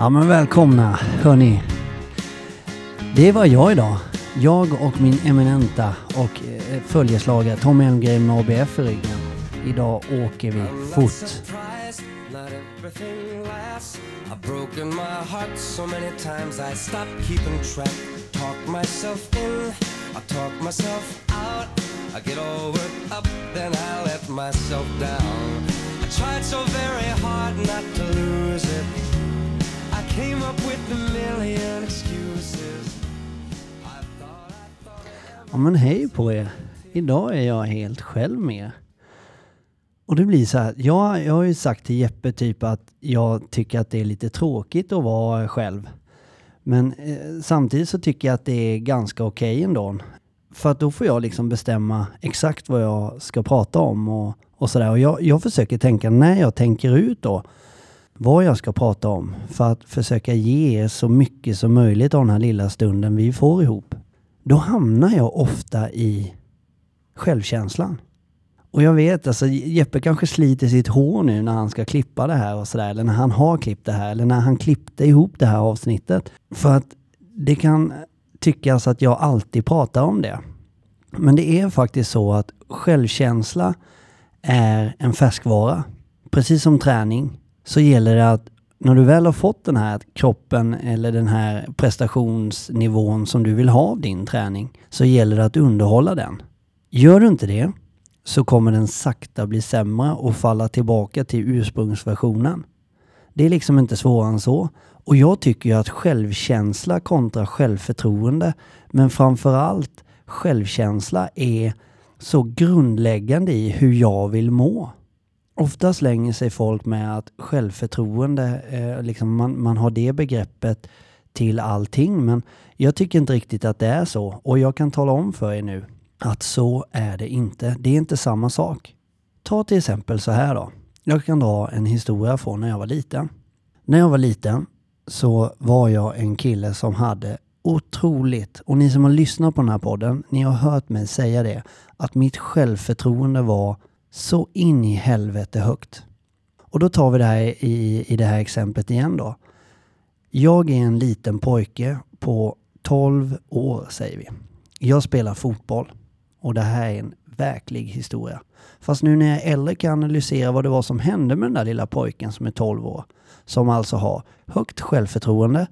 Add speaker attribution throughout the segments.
Speaker 1: Ja men välkomna hörni. Det var jag idag. Jag och min eminenta och eh, följeslagare Tommy Elmgren med ABF i ryggen. Idag åker vi fort.
Speaker 2: I've broken my heart so many times I keeping track. Talk myself in, I talk myself out. I get all worked up, then I let myself down. I tried so very hard not to lose it.
Speaker 1: Ja men hej på er. Idag är jag helt själv med er. Och det blir så här, jag, jag har ju sagt till Jeppe typ att jag tycker att det är lite tråkigt att vara själv. Men eh, samtidigt så tycker jag att det är ganska okej ändå. För att då får jag liksom bestämma exakt vad jag ska prata om och, och sådär. Och jag, jag försöker tänka när jag tänker ut då vad jag ska prata om för att försöka ge er så mycket som möjligt av den här lilla stunden vi får ihop. Då hamnar jag ofta i självkänslan. Och jag vet, alltså Jeppe kanske sliter sitt hår nu när han ska klippa det här och sådär, eller när han har klippt det här, eller när han klippte ihop det här avsnittet. För att det kan tyckas att jag alltid pratar om det. Men det är faktiskt så att självkänsla är en färskvara. Precis som träning så gäller det att när du väl har fått den här kroppen eller den här prestationsnivån som du vill ha av din träning så gäller det att underhålla den. Gör du inte det så kommer den sakta bli sämre och falla tillbaka till ursprungsversionen. Det är liksom inte svårare än så. Och jag tycker ju att självkänsla kontra självförtroende, men framförallt självkänsla är så grundläggande i hur jag vill må. Ofta slänger sig folk med att självförtroende, eh, liksom man, man har det begreppet till allting, men jag tycker inte riktigt att det är så. Och jag kan tala om för er nu att så är det inte. Det är inte samma sak. Ta till exempel så här då. Jag kan dra en historia från när jag var liten. När jag var liten så var jag en kille som hade otroligt, och ni som har lyssnat på den här podden, ni har hört mig säga det, att mitt självförtroende var så in i helvete högt. Och då tar vi det här i, i det här exemplet igen då. Jag är en liten pojke på 12 år säger vi. Jag spelar fotboll och det här är en verklig historia. Fast nu när jag är äldre kan analysera vad det var som hände med den där lilla pojken som är 12 år. Som alltså har högt självförtroende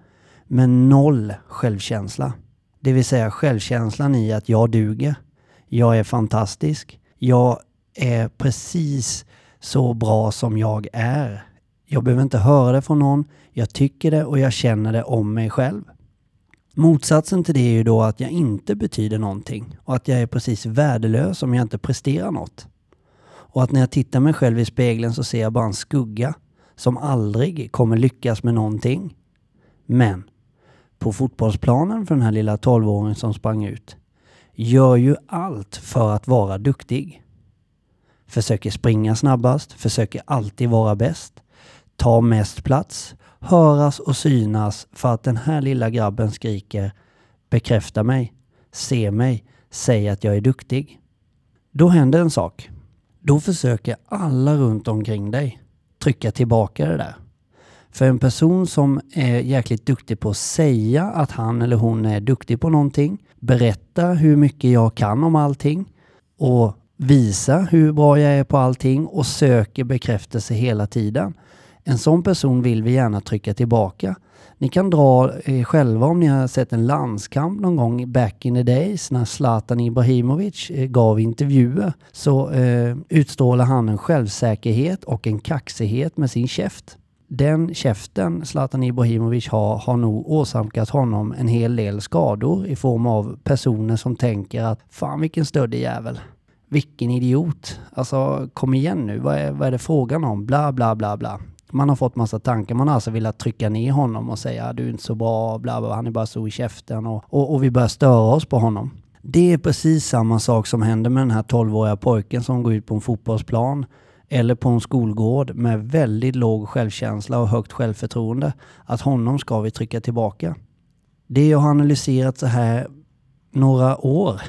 Speaker 1: men noll självkänsla. Det vill säga självkänslan i att jag duger. Jag är fantastisk. Jag är precis så bra som jag är. Jag behöver inte höra det från någon. Jag tycker det och jag känner det om mig själv. Motsatsen till det är ju då att jag inte betyder någonting och att jag är precis värdelös om jag inte presterar något. Och att när jag tittar mig själv i spegeln så ser jag bara en skugga som aldrig kommer lyckas med någonting. Men på fotbollsplanen för den här lilla 12-åringen som sprang ut gör ju allt för att vara duktig. Försöker springa snabbast, försöker alltid vara bäst, ta mest plats, höras och synas för att den här lilla grabben skriker bekräfta mig, se mig, säg att jag är duktig. Då händer en sak. Då försöker alla runt omkring dig trycka tillbaka det där. För en person som är jäkligt duktig på att säga att han eller hon är duktig på någonting, berätta hur mycket jag kan om allting och visa hur bra jag är på allting och söker bekräftelse hela tiden. En sån person vill vi gärna trycka tillbaka. Ni kan dra eh, själva om ni har sett en landskamp någon gång back in the days när Zlatan Ibrahimovic eh, gav intervjuer så eh, utstrålar han en självsäkerhet och en kaxighet med sin käft. Den käften Zlatan Ibrahimovic har, har nog åsamkat honom en hel del skador i form av personer som tänker att fan vilken stöddig jävel. Vilken idiot. Alltså kom igen nu, vad är, vad är det frågan om? Bla bla bla bla. Man har fått massa tankar. Man har alltså velat trycka ner honom och säga ah, du är inte så bra, bla bla, han är bara så i käften och, och, och vi börjar störa oss på honom. Det är precis samma sak som händer med den här 12-åriga pojken som går ut på en fotbollsplan eller på en skolgård med väldigt låg självkänsla och högt självförtroende. Att honom ska vi trycka tillbaka. Det jag har analyserat så här några år,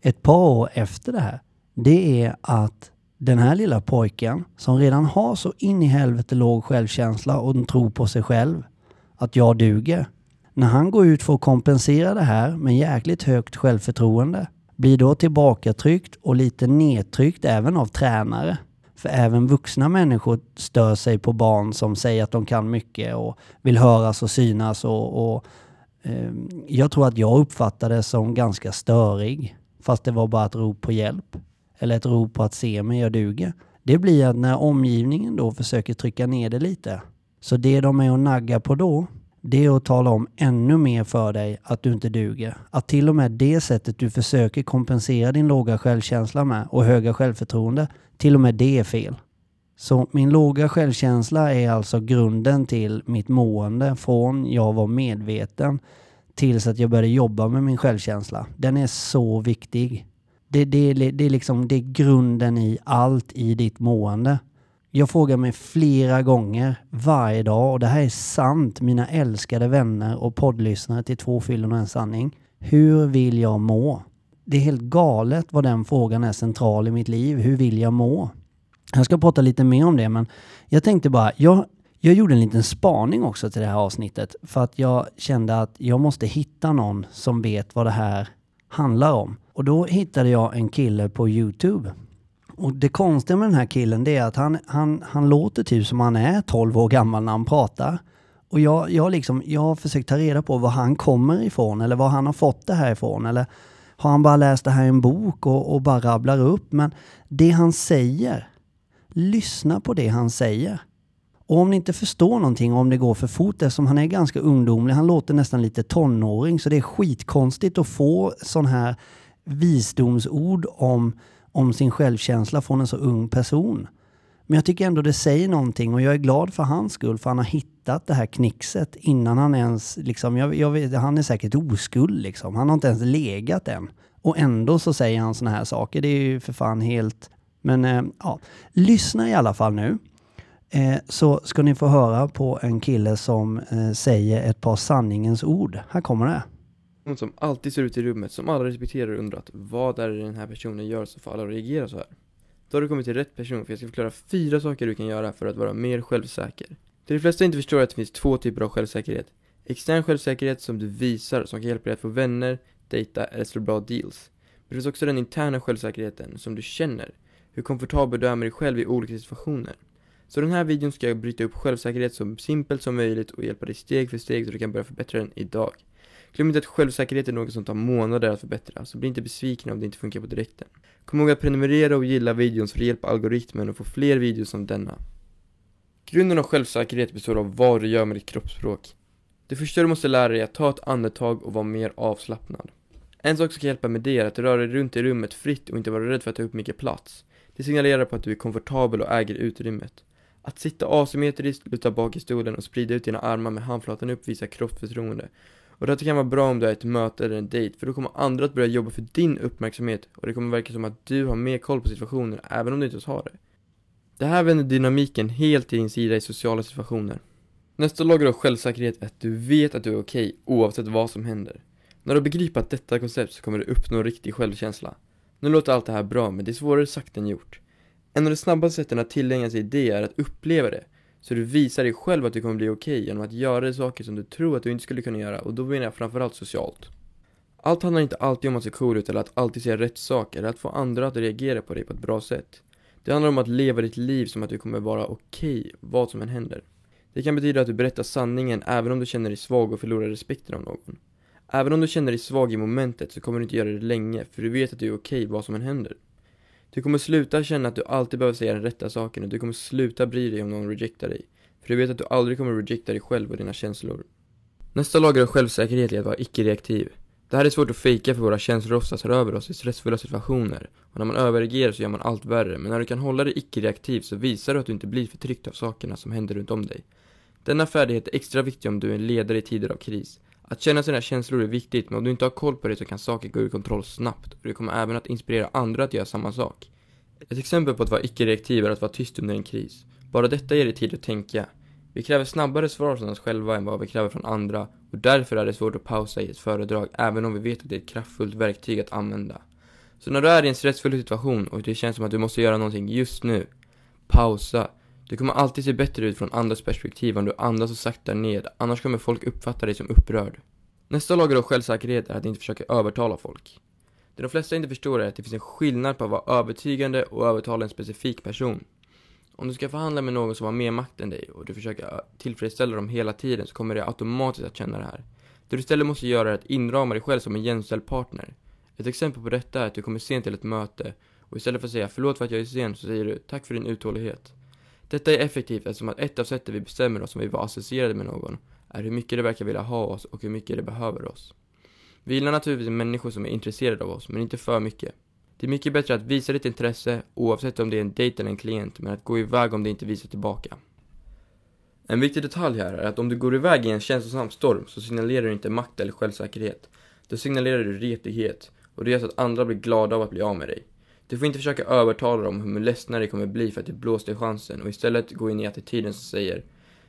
Speaker 1: ett par år efter det här, det är att den här lilla pojken som redan har så in i helvete låg självkänsla och en tro på sig själv att jag duger. När han går ut för att kompensera det här med jäkligt högt självförtroende blir då tillbakatryckt och lite nedtryckt även av tränare. För även vuxna människor stör sig på barn som säger att de kan mycket och vill höras och synas och, och eh, jag tror att jag uppfattar det som ganska störig. Fast det var bara ett rop på hjälp. Eller ett rop på att se mig, jag duger. Det blir att när omgivningen då försöker trycka ner det lite. Så det de är och naggar på då, det är att tala om ännu mer för dig att du inte duger. Att till och med det sättet du försöker kompensera din låga självkänsla med och höga självförtroende, till och med det är fel. Så min låga självkänsla är alltså grunden till mitt mående från jag var medveten tills att jag började jobba med min självkänsla. Den är så viktig. Det, det, det, är liksom, det är grunden i allt i ditt mående. Jag frågar mig flera gånger varje dag, och det här är sant, mina älskade vänner och poddlyssnare till Två fyllon och en sanning. Hur vill jag må? Det är helt galet vad den frågan är central i mitt liv. Hur vill jag må? Jag ska prata lite mer om det, men jag tänkte bara, jag, jag gjorde en liten spaning också till det här avsnittet för att jag kände att jag måste hitta någon som vet vad det här handlar om. Och då hittade jag en kille på Youtube och det konstiga med den här killen det är att han, han, han låter typ som han är 12 år gammal när han pratar. Och jag, jag, liksom, jag har försökt ta reda på var han kommer ifrån eller var han har fått det här ifrån. Eller har han bara läst det här i en bok och, och bara rabblar upp. Men det han säger, lyssna på det han säger. Och om ni inte förstår någonting om det går för fort, eftersom han är ganska ungdomlig, han låter nästan lite tonåring, så det är skitkonstigt att få sån här visdomsord om om sin självkänsla från en så ung person. Men jag tycker ändå det säger någonting och jag är glad för hans skull för han har hittat det här knixet innan han ens, liksom, jag, jag vet, han är säkert oskuld liksom. Han har inte ens legat än. Och ändå så säger han såna här saker. Det är ju för fan helt... Men äh, ja, lyssna i alla fall nu. Eh, så ska ni få höra på en kille som eh, säger ett par sanningens ord. Här kommer det.
Speaker 3: Någon som alltid ser ut i rummet, som alla respekterar och undrat vad är det den här personen gör så får alla att reagera så här? Då har du kommit till rätt person för jag ska förklara fyra saker du kan göra för att vara mer självsäker. Det de flesta inte förstår är att det finns två typer av självsäkerhet. Extern självsäkerhet som du visar, som kan hjälpa dig att få vänner, dejta eller slå bra deals. Men det finns också den interna självsäkerheten som du känner. Hur komfortabel du är med dig själv i olika situationer. Så den här videon ska jag bryta upp självsäkerhet så simpelt som möjligt och hjälpa dig steg för steg så du kan börja förbättra den idag. Glöm inte att självsäkerhet är något som tar månader att förbättra, så bli inte besviken om det inte funkar på direkten. Kom ihåg att prenumerera och gilla videon så det hjälper algoritmen att få fler videos som denna. Grunden av självsäkerhet består av vad du gör med ditt kroppsspråk. Det första du måste lära dig är att ta ett andetag och vara mer avslappnad. En sak som kan hjälpa med det är att röra dig runt i rummet fritt och inte vara rädd för att ta upp mycket plats. Det signalerar på att du är komfortabel och äger utrymmet. Att sitta asymmetriskt, luta bak i stolen och sprida ut dina armar med handflatan upp visar kroppsförtroende och detta kan vara bra om du är ett möte eller en dejt, för då kommer andra att börja jobba för din uppmärksamhet och det kommer verka som att du har mer koll på situationen, även om du inte ens har det. Det här vänder dynamiken helt till din sida i sociala situationer. Nästa lager av självsäkerhet är att du vet att du är okej, okay, oavsett vad som händer. När du begriper detta koncept så kommer du uppnå riktig självkänsla. Nu låter allt det här bra, men det är svårare sagt än gjort. En av de snabbaste sätten att tillägna sig det är att uppleva det, så du visar dig själv att du kommer bli okej okay genom att göra saker som du tror att du inte skulle kunna göra och då menar jag framförallt socialt. Allt handlar inte alltid om att se cool ut eller att alltid säga rätt saker eller att få andra att reagera på dig på ett bra sätt. Det handlar om att leva ditt liv som att du kommer vara okej okay, vad som än händer. Det kan betyda att du berättar sanningen även om du känner dig svag och förlorar respekten av någon. Även om du känner dig svag i momentet så kommer du inte göra det länge för du vet att du är okej okay, vad som än händer. Du kommer sluta känna att du alltid behöver säga den rätta saken och du kommer sluta bry dig om någon rejectar dig. För du vet att du aldrig kommer rejecta dig själv och dina känslor. Nästa lager av självsäkerhet är att vara icke-reaktiv. Det här är svårt att fejka för våra känslor ofta tar över oss i stressfulla situationer. Och när man överreagerar så gör man allt värre, men när du kan hålla dig icke-reaktiv så visar du att du inte blir förtryckt av sakerna som händer runt om dig. Denna färdighet är extra viktig om du är en ledare i tider av kris. Att känna sina känslor är viktigt, men om du inte har koll på det så kan saker gå ur kontroll snabbt och det kommer även att inspirera andra att göra samma sak. Ett exempel på att vara icke-reaktiv är att vara tyst under en kris. Bara detta ger dig tid att tänka. Vi kräver snabbare svar från oss själva än vad vi kräver från andra och därför är det svårt att pausa i ett föredrag även om vi vet att det är ett kraftfullt verktyg att använda. Så när du är i en stressfull situation och det känns som att du måste göra någonting just nu, pausa, du kommer alltid se bättre ut från andras perspektiv om du andas och saktar ned, annars kommer folk uppfatta dig som upprörd. Nästa lager av självsäkerhet är att inte försöka övertala folk. Det de flesta inte förstår är att det finns en skillnad på att vara övertygande och övertala en specifik person. Om du ska förhandla med någon som har mer makt än dig och du försöker äh, tillfredsställa dem hela tiden så kommer du automatiskt att känna det här. Det du istället måste göra är att inrama dig själv som en jämställd partner. Ett exempel på detta är att du kommer sent till ett möte och istället för att säga förlåt för att jag är sen så säger du tack för din uthållighet. Detta är effektivt eftersom att ett av sätten vi bestämmer oss om vi var associerade med någon är hur mycket de verkar vilja ha oss och hur mycket de behöver oss. Vi gillar naturligtvis människor som är intresserade av oss, men inte för mycket. Det är mycket bättre att visa ditt intresse oavsett om det är en dejt eller en klient, men att gå iväg om det inte visar tillbaka. En viktig detalj här är att om du går iväg i en känslosam storm så signalerar du inte makt eller självsäkerhet. Då signalerar du retighet och det gör så att andra blir glada av att bli av med dig. Du får inte försöka övertala dem hur ledsna de kommer bli för att du blåste chansen och istället gå in i attityden som säger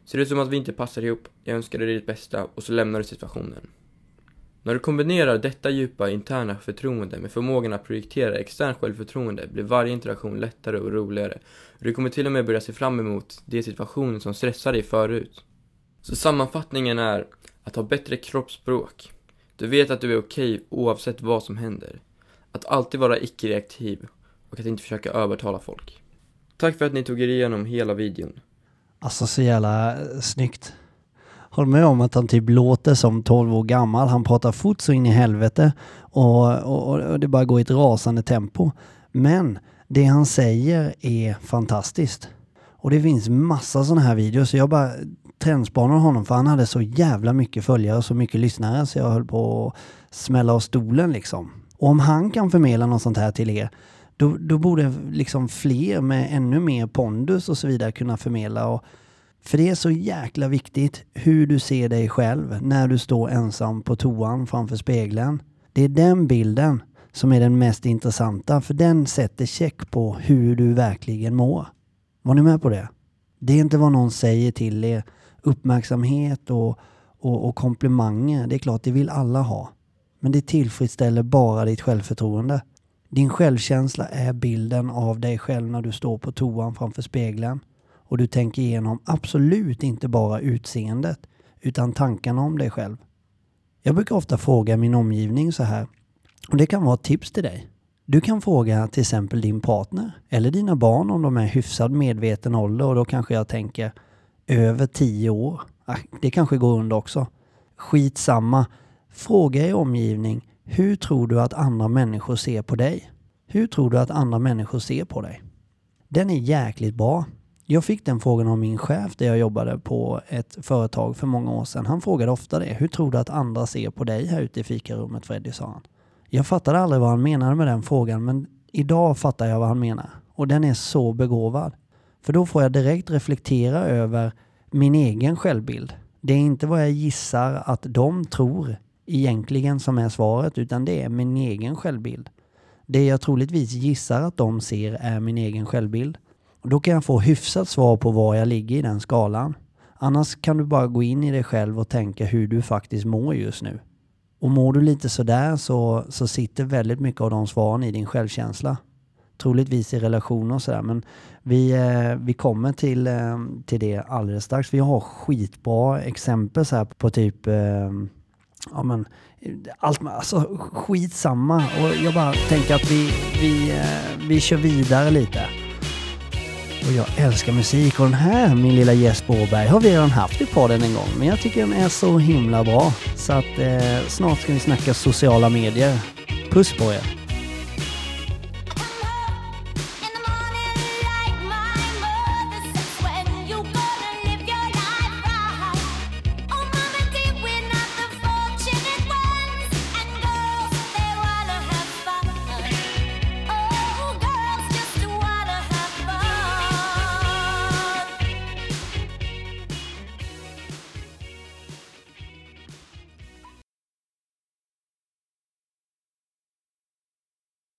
Speaker 3: Ser det ut som att vi inte passar ihop, jag önskar dig ditt bästa och så lämnar du situationen. När du kombinerar detta djupa interna förtroende med förmågan att projektera externt självförtroende blir varje interaktion lättare och roligare. Och du kommer till och med börja se fram emot de situationer som stressar dig förut. Så sammanfattningen är att ha bättre kroppsspråk. Du vet att du är okej okay oavsett vad som händer. Att alltid vara icke-reaktiv och att inte försöka övertala folk. Tack för att ni tog er igenom hela videon.
Speaker 1: Alltså så jävla eh, snyggt. Håll med om att han typ låter som 12 år gammal. Han pratar fort så in i helvete och, och, och det bara går i ett rasande tempo. Men det han säger är fantastiskt. Och det finns massa sådana här videos. Så jag bara trendspanade honom för han hade så jävla mycket följare och så mycket lyssnare så jag höll på att smälla av stolen liksom. Och om han kan förmedla något sånt här till er då, då borde liksom fler med ännu mer pondus och så vidare kunna förmedla. Och, för det är så jäkla viktigt hur du ser dig själv när du står ensam på toan framför spegeln. Det är den bilden som är den mest intressanta för den sätter check på hur du verkligen mår. Var ni med på det? Det är inte vad någon säger till er. Uppmärksamhet och, och, och komplimanger, det är klart det vill alla ha. Men det tillfredsställer bara ditt självförtroende. Din självkänsla är bilden av dig själv när du står på toan framför spegeln och du tänker igenom absolut inte bara utseendet utan tankarna om dig själv. Jag brukar ofta fråga min omgivning så här och det kan vara ett tips till dig. Du kan fråga till exempel din partner eller dina barn om de är hyfsad medveten ålder och då kanske jag tänker över tio år. Ah, det kanske går under också. Skitsamma. Fråga i omgivning hur tror du att andra människor ser på dig? Hur tror du att andra människor ser på dig? Den är jäkligt bra. Jag fick den frågan av min chef där jag jobbade på ett företag för många år sedan. Han frågade ofta det. Hur tror du att andra ser på dig här ute i fikarummet Freddy, sa han. Jag fattade aldrig vad han menade med den frågan men idag fattar jag vad han menar. Och den är så begåvad. För då får jag direkt reflektera över min egen självbild. Det är inte vad jag gissar att de tror egentligen som är svaret, utan det är min egen självbild. Det jag troligtvis gissar att de ser är min egen självbild. Och då kan jag få hyfsat svar på var jag ligger i den skalan. Annars kan du bara gå in i dig själv och tänka hur du faktiskt mår just nu. Och mår du lite sådär så, så sitter väldigt mycket av de svaren i din självkänsla. Troligtvis i relationer och sådär men vi, eh, vi kommer till, eh, till det alldeles strax. Vi har skitbra exempel så här på typ eh, ja men, allt, alltså skitsamma. Och jag bara tänker att vi, vi, eh, vi kör vidare lite. Och jag älskar musik och den här, min lilla Jesper Åberg, har vi redan haft i podden en gång. Men jag tycker den är så himla bra. Så att eh, snart ska vi snacka sociala medier. Puss på er!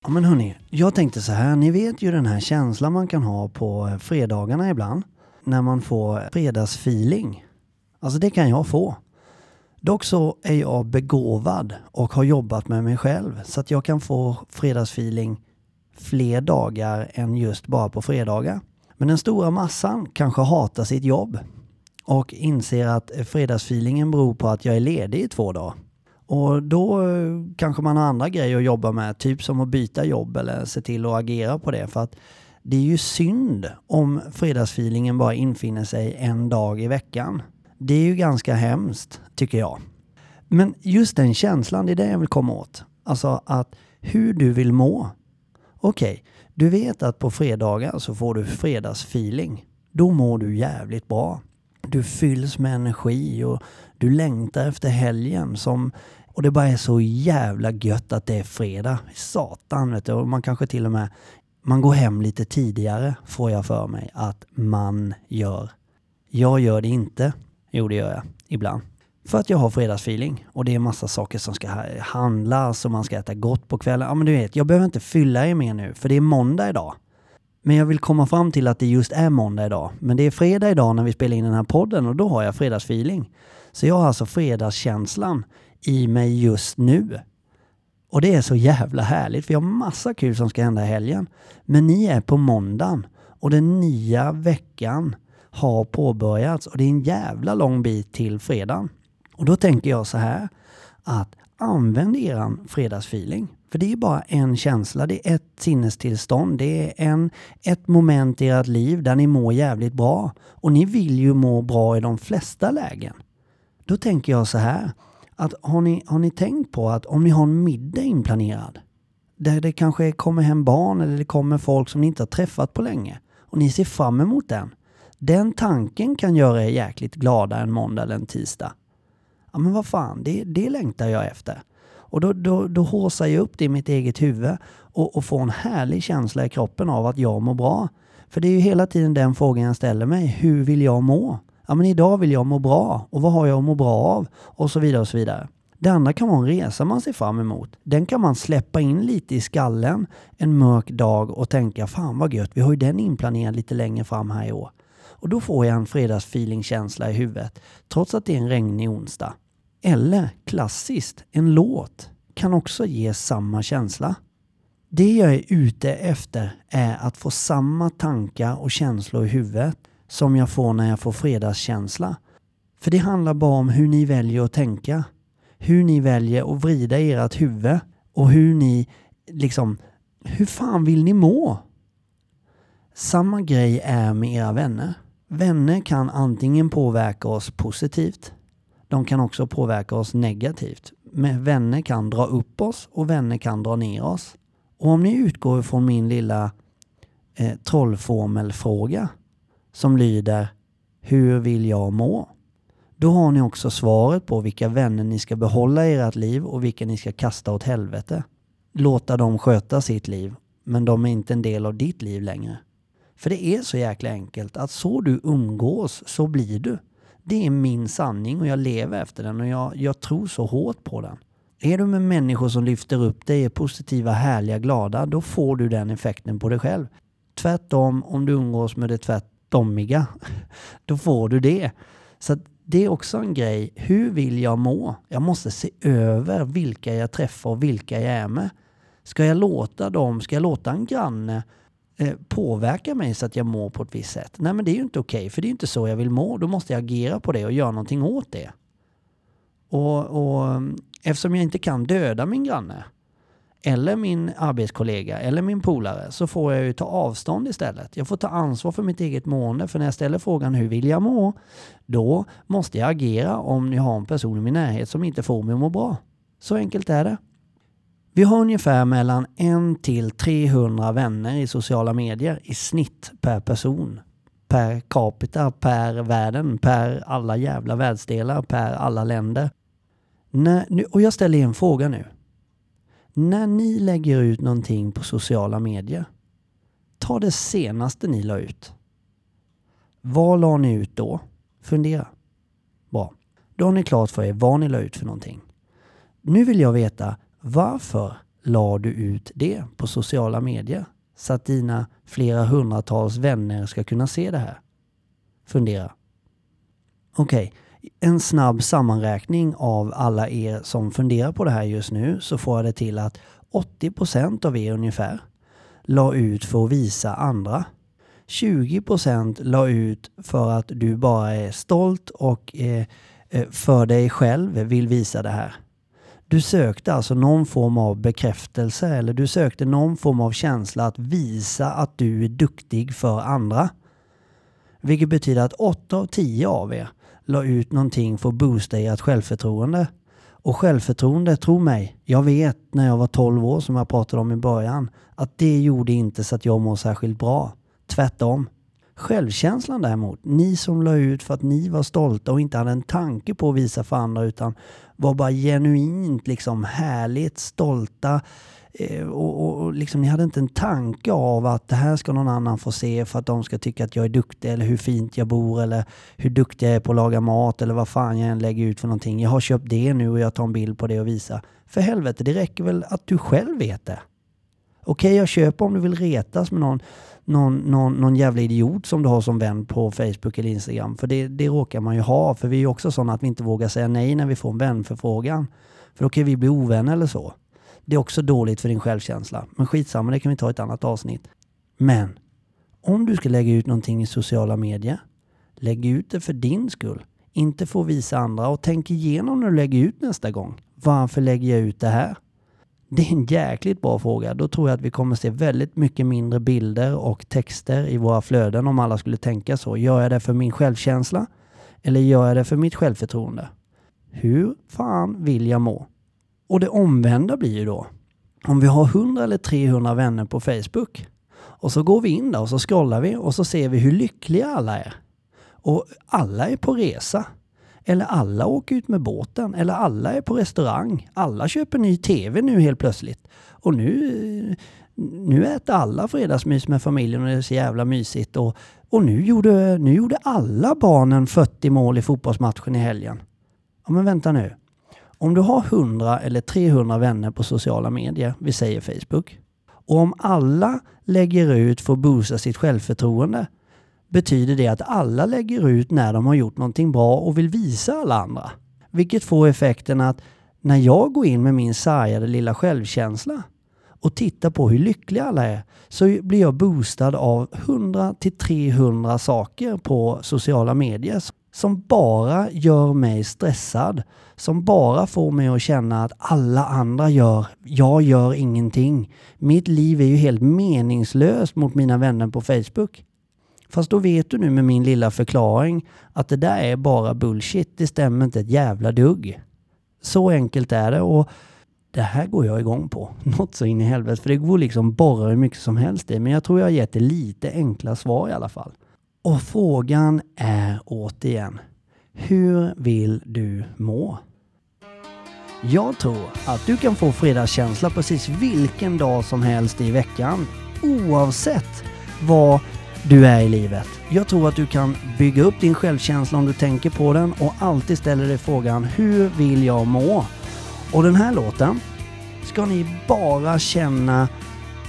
Speaker 1: Ja men hörni, jag tänkte så här, ni vet ju den här känslan man kan ha på fredagarna ibland. När man får fredagsfeeling. Alltså det kan jag få. Dock så är jag begåvad och har jobbat med mig själv så att jag kan få fredagsfeeling fler dagar än just bara på fredagar. Men den stora massan kanske hatar sitt jobb och inser att fredagsfeelingen beror på att jag är ledig i två dagar. Och då eh, kanske man har andra grejer att jobba med, typ som att byta jobb eller se till att agera på det. För att det är ju synd om fredagsfeelingen bara infinner sig en dag i veckan. Det är ju ganska hemskt, tycker jag. Men just den känslan, det är det jag vill komma åt. Alltså att hur du vill må. Okej, okay, du vet att på fredagar så får du fredagsfeeling. Då mår du jävligt bra. Du fylls med energi och du längtar efter helgen som och det bara är så jävla gött att det är fredag. Satan vet du. Och man kanske till och med man går hem lite tidigare får jag för mig att man gör. Jag gör det inte. Jo, det gör jag ibland. För att jag har fredagsfeeling och det är massa saker som ska handlas och man ska äta gott på kvällen. Ja, men du vet, jag behöver inte fylla er mer nu för det är måndag idag. Men jag vill komma fram till att det just är måndag idag. Men det är fredag idag när vi spelar in den här podden och då har jag fredagsfeeling. Så jag har alltså fredagskänslan i mig just nu. Och det är så jävla härligt för jag har massa kul som ska hända i helgen. Men ni är på måndagen och den nya veckan har påbörjats och det är en jävla lång bit till fredagen. Och då tänker jag så här att använd eran fredagsfeeling. För det är bara en känsla, det är ett sinnestillstånd, det är en, ett moment i ert liv där ni mår jävligt bra. Och ni vill ju må bra i de flesta lägen. Då tänker jag så här, att har ni, har ni tänkt på att om ni har en middag inplanerad, där det kanske kommer hem barn eller det kommer folk som ni inte har träffat på länge och ni ser fram emot den. Den tanken kan göra er jäkligt glada en måndag eller en tisdag. Ja men vad fan, det, det längtar jag efter. Och då, då, då håsar jag upp det i mitt eget huvud och, och får en härlig känsla i kroppen av att jag mår bra. För det är ju hela tiden den frågan jag ställer mig. Hur vill jag må? Ja men idag vill jag må bra. Och vad har jag att må bra av? Och så vidare och så vidare. Det andra kan vara en resa man ser fram emot. Den kan man släppa in lite i skallen en mörk dag och tänka fan vad gött, vi har ju den inplanerad lite längre fram här i år. Och då får jag en fredagsfeelingkänsla i huvudet, trots att det är en regnig onsdag. Eller klassiskt, en låt kan också ge samma känsla. Det jag är ute efter är att få samma tankar och känslor i huvudet som jag får när jag får fredagskänsla. För det handlar bara om hur ni väljer att tänka. Hur ni väljer att vrida ert huvud och hur ni liksom, hur fan vill ni må? Samma grej är med era vänner. Vänner kan antingen påverka oss positivt de kan också påverka oss negativt. Men vänner kan dra upp oss och vänner kan dra ner oss. Och om ni utgår från min lilla eh, trollformelfråga som lyder Hur vill jag må? Då har ni också svaret på vilka vänner ni ska behålla i ert liv och vilka ni ska kasta åt helvete. Låta dem sköta sitt liv, men de är inte en del av ditt liv längre. För det är så jäkla enkelt att så du umgås så blir du. Det är min sanning och jag lever efter den och jag, jag tror så hårt på den. Är du med människor som lyfter upp dig, är positiva, härliga, glada, då får du den effekten på dig själv. Tvärtom, om du umgås med det tvärtomiga, då får du det. Så det är också en grej. Hur vill jag må? Jag måste se över vilka jag träffar och vilka jag är med. Ska jag låta dem, ska jag låta en granne Eh, mig så att jag mår på ett visst sätt. Nej men det är ju inte okej, okay, för det är inte så jag vill må. Då måste jag agera på det och göra någonting åt det. Och, och mm, eftersom jag inte kan döda min granne eller min arbetskollega eller min polare så får jag ju ta avstånd istället. Jag får ta ansvar för mitt eget mående för när jag ställer frågan hur vill jag må? Då måste jag agera om ni har en person i min närhet som inte får mig att må bra. Så enkelt är det. Vi har ungefär mellan 1 till 300 vänner i sociala medier i snitt per person. Per capita, per världen, per alla jävla världsdelar, per alla länder. När, och jag ställer en fråga nu. När ni lägger ut någonting på sociala medier, ta det senaste ni la ut. Vad la ni ut då? Fundera. Bra. Då har ni klart för er vad ni la ut för någonting. Nu vill jag veta varför la du ut det på sociala medier? Så att dina flera hundratals vänner ska kunna se det här. Fundera. Okej, okay en snabb sammanräkning av alla er som funderar på det här just nu så får jag det till att 80% av er ungefär la ut för att visa andra. 20% la ut för att du bara är stolt och eh, eh, för dig själv vill visa det här. Du sökte alltså någon form av bekräftelse eller du sökte någon form av känsla att visa att du är duktig för andra. Vilket betyder att 8 av 10 av er la ut någonting för att boosta ert självförtroende. Och självförtroende, tro mig, jag vet när jag var 12 år som jag pratade om i början, att det gjorde inte så att jag mår särskilt bra. Tvärtom. Självkänslan däremot, ni som la ut för att ni var stolta och inte hade en tanke på att visa för andra utan var bara genuint liksom härligt stolta Eh, och, och, och liksom, ni hade inte en tanke av att det här ska någon annan få se för att de ska tycka att jag är duktig eller hur fint jag bor eller hur duktig jag är på att laga mat eller vad fan jag än lägger ut för någonting. Jag har köpt det nu och jag tar en bild på det och visar. För helvete, det räcker väl att du själv vet det. Okej, jag köper om du vill retas med någon, någon, någon, någon jävla idiot som du har som vän på Facebook eller Instagram. För det, det råkar man ju ha. För vi är ju också sådana att vi inte vågar säga nej när vi får en vänförfrågan. För då kan vi bli ovänner eller så. Det är också dåligt för din självkänsla. Men skitsamma, det kan vi ta i ett annat avsnitt. Men om du ska lägga ut någonting i sociala medier, lägg ut det för din skull. Inte för att visa andra och tänk igenom när du lägger ut nästa gång. Varför lägger jag ut det här? Det är en jäkligt bra fråga. Då tror jag att vi kommer se väldigt mycket mindre bilder och texter i våra flöden om alla skulle tänka så. Gör jag det för min självkänsla? Eller gör jag det för mitt självförtroende? Hur fan vill jag må? Och det omvända blir ju då, om vi har 100 eller 300 vänner på Facebook och så går vi in där och så scrollar vi och så ser vi hur lyckliga alla är. Och alla är på resa. Eller alla åker ut med båten. Eller alla är på restaurang. Alla köper ny TV nu helt plötsligt. Och nu, nu äter alla fredagsmys med familjen och det är så jävla mysigt. Och, och nu, gjorde, nu gjorde alla barnen 40 mål i fotbollsmatchen i helgen. Ja men vänta nu. Om du har 100 eller 300 vänner på sociala medier, vi säger Facebook, och om alla lägger ut för att boosta sitt självförtroende, betyder det att alla lägger ut när de har gjort någonting bra och vill visa alla andra. Vilket får effekten att när jag går in med min sargade lilla självkänsla och tittar på hur lyckliga alla är så blir jag boostad av 100 till 300 saker på sociala medier som bara gör mig stressad. Som bara får mig att känna att alla andra gör, jag gör ingenting. Mitt liv är ju helt meningslöst mot mina vänner på Facebook. Fast då vet du nu med min lilla förklaring att det där är bara bullshit. Det stämmer inte ett jävla dugg. Så enkelt är det och det här går jag igång på. Något så in i helvete. För det går liksom borra hur mycket som helst i. Men jag tror jag har gett det lite enkla svar i alla fall. Och frågan är återigen, hur vill du må? Jag tror att du kan få fredagskänsla precis vilken dag som helst i veckan. Oavsett vad du är i livet. Jag tror att du kan bygga upp din självkänsla om du tänker på den och alltid ställer dig frågan hur vill jag må? Och den här låten ska ni bara känna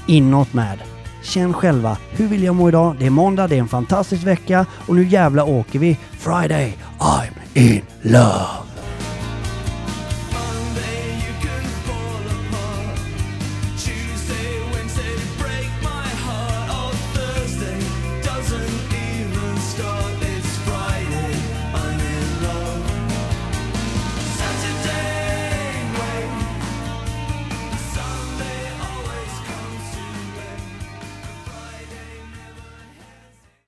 Speaker 1: inåt med. Känn själva, hur vill jag må idag? Det är måndag, det är en fantastisk vecka och nu jävla åker vi. Friday, I'm in love.